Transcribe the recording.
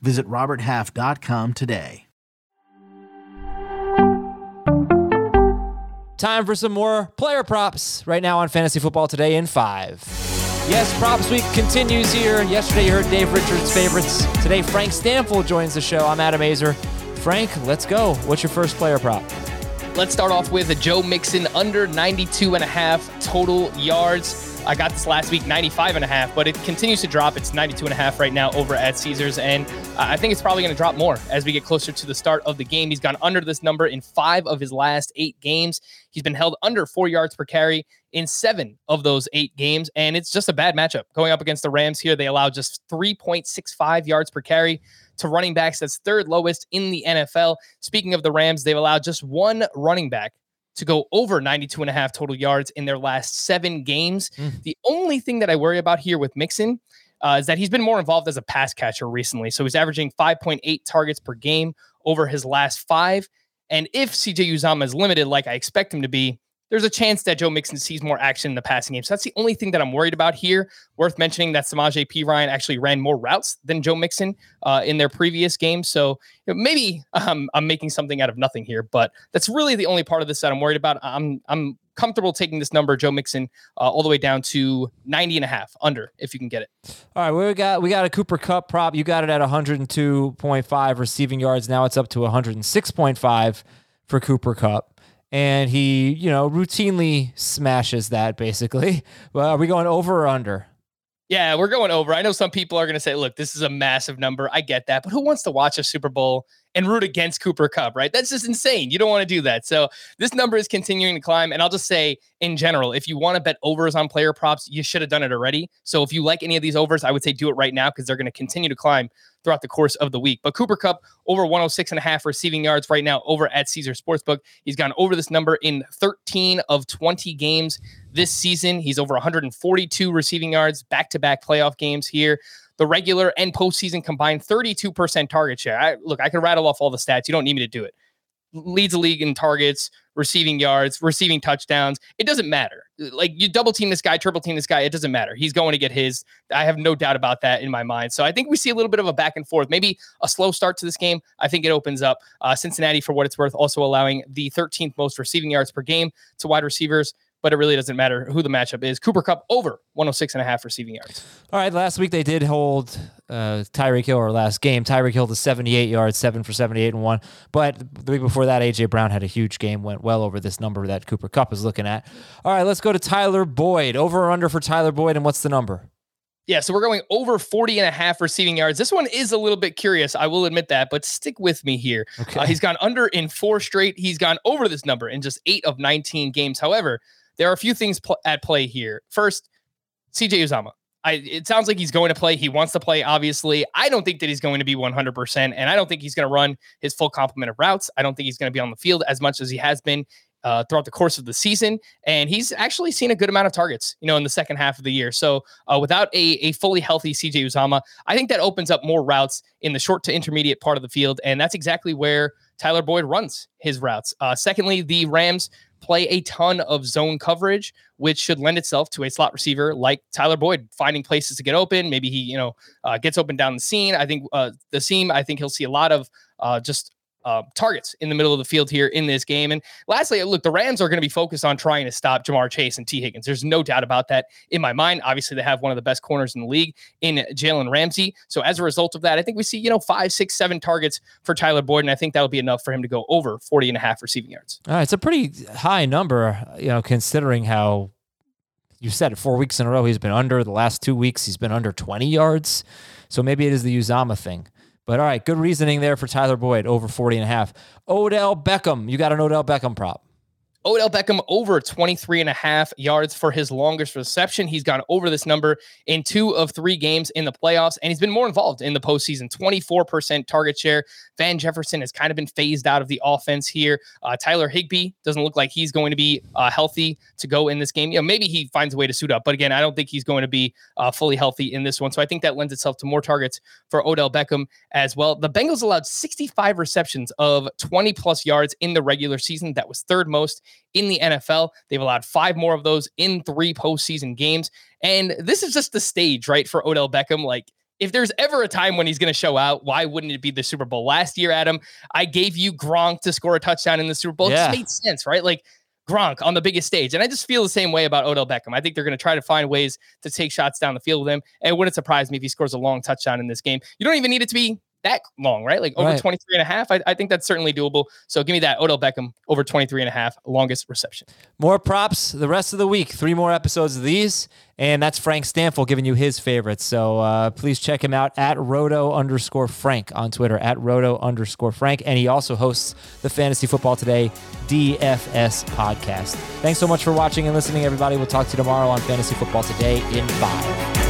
Visit RobertHalf.com today. Time for some more player props right now on Fantasy Football Today in five. Yes, Props Week continues here. Yesterday you heard Dave Richard's favorites. Today Frank Stampfl joins the show. I'm Adam Aizer. Frank, let's go. What's your first player prop? Let's start off with a Joe Mixon under 92 and a half total yards. I got this last week, 95 and a half, but it continues to drop. It's 92 and a half right now over at Caesars. And I think it's probably going to drop more as we get closer to the start of the game. He's gone under this number in five of his last eight games. He's been held under four yards per carry in seven of those eight games. And it's just a bad matchup going up against the Rams here. They allow just 3.65 yards per carry to running backs. That's third lowest in the NFL. Speaking of the Rams, they've allowed just one running back to go over 92 and a half total yards in their last seven games. Mm. The only thing that I worry about here with Mixon uh, is that he's been more involved as a pass catcher recently. So he's averaging 5.8 targets per game over his last five. And if CJ Uzomah is limited, like I expect him to be, there's a chance that Joe Mixon sees more action in the passing game. So that's the only thing that I'm worried about here. Worth mentioning that Samaje Perine actually ran more routes than Joe Mixon uh, in their previous game. So you know, maybe um, I'm making something out of nothing here, but that's really the only part of this that I'm worried about. I'm I'm comfortable taking this number, Joe Mixon, uh, all the way down to 90 and a half under if you can get it. All right, we got we got a Cooper Kupp prop. You got it at 102.5 receiving yards. Now it's up to 106.5 for Cooper Kupp and he, you know, routinely smashes that basically. Well, are we going over or under? Yeah, we're going over. I know some people are going to say, look, this is a massive number. I get that. But who wants to watch a Super Bowl and root against Cooper Kupp, right? That's just insane. You don't want to do that. So this number is continuing to climb. And I'll just say, in general, if you want to bet overs on player props, you should have done it already. So if you like any of these overs, I would say do it right now because they're going to continue to climb throughout the course of the week. But Cooper Kupp over 106 and a half receiving yards right now over at Caesar Sportsbook. He's gone over this number in 13 of 20 games this season. He's over 142 receiving yards, back to back playoff games here the regular and postseason combined 32% target share. I, look, I can rattle off all the stats. You don't need me to do it. Leads the league in targets, receiving yards, receiving touchdowns. It doesn't matter. Like you double team this guy, triple team this guy, it doesn't matter. He's going to get his. I have no doubt about that in my mind. So I think we see a little bit of a back and forth, maybe a slow start to this game. I think it opens up. Uh, Cincinnati, for what it's worth, also allowing the 13th most receiving yards per game to wide receivers but it really doesn't matter who the matchup is. Cooper Kupp over 106 and a half receiving yards. All right, last week they did hold uh, Tyreek Hill, or last game, Tyreek Hill to 78 yards, seven for 78 and one. But the week before that, AJ Brown had a huge game, went well over this number that Cooper Kupp is looking at. All right, let's go to Tyler Boyd. Over or under for Tyler Boyd, and what's the number? Yeah, so we're going over 40 and a half receiving yards. This one is a little bit curious. I will admit that, but stick with me here. Okay. Uh, he's gone under in four straight. He's gone over this number in just eight of 19 games. However, there are a few things pl- at play here. First, CJ Uzomah. I, it sounds like he's going to play. He wants to play, obviously. I don't think that he's going to be 100%, and I don't think he's going to run his full complement of routes. I don't think he's going to be on the field as much as he has been uh, throughout the course of the season. And he's actually seen a good amount of targets, you know, in the second half of the year. So uh, without a, a fully healthy CJ Uzomah, I think that opens up more routes in the short to intermediate part of the field. And that's exactly where Tyler Boyd runs his routes. Uh, secondly, the Rams play a ton of zone coverage, which should lend itself to a slot receiver like Tyler Boyd finding places to get open. Maybe he, you know, uh, gets open down the seam. I think uh, the seam. I think he'll see a lot of uh, just uh, targets in the middle of the field here in this game. And lastly, look, the Rams are going to be focused on trying to stop Ja'Marr Chase and Tee Higgins. There's no doubt about that in my mind. Obviously, they have one of the best corners in the league in Jalen Ramsey. So as a result of that, I think we see, you know, five, six, seven targets for Tyler Boyd. And I think that'll be enough for him to go over 40 and a half receiving yards. It's a pretty high number, you know, considering how you said it four weeks in a row he's been under. The last two weeks he's been under 20 yards. So maybe it is the Uzomah thing. But all right, good reasoning there for Tyler Boyd over 40 and a half. Odell Beckham. You got an Odell Beckham prop. Odell Beckham over 23 and a half yards for his longest reception. He's gone over this number in two of three games in the playoffs, and he's been more involved in the postseason 24% target share. Van Jefferson has kind of been phased out of the offense here. Uh, Tyler Higbee doesn't look like he's going to be uh, healthy to go in this game. You know, maybe he finds a way to suit up, but again, I don't think he's going to be uh, fully healthy in this one. So I think that lends itself to more targets for Odell Beckham as well. The Bengals allowed 65 receptions of 20 plus yards in the regular season. That was third most in the NFL. They've allowed five more of those in three postseason games. And this is just the stage, right, for Odell Beckham. Like, if there's ever a time when he's going to show out, why wouldn't it be the Super Bowl? Last year, Adam, I gave you Gronk to score a touchdown in the Super Bowl. Yeah. It just made sense, right? Like, Gronk on the biggest stage. And I just feel the same way about Odell Beckham. I think they're going to try to find ways to take shots down the field with him. And it wouldn't surprise me if he scores a long touchdown in this game. You don't even need it to be that long, right? Like over right. 23 and a half. I, I, think that's certainly doable. So give me that Odell Beckham over 23 and a half, longest reception. More props the rest of the week. Three more episodes of these. And that's Frank Stampfl giving you his favorites. So uh, please check him out at roto underscore Frank on Twitter, at roto underscore Frank. And he also hosts the Fantasy Football Today DFS podcast. Thanks so much for watching and listening, everybody. We'll talk to you tomorrow on Fantasy Football Today in five.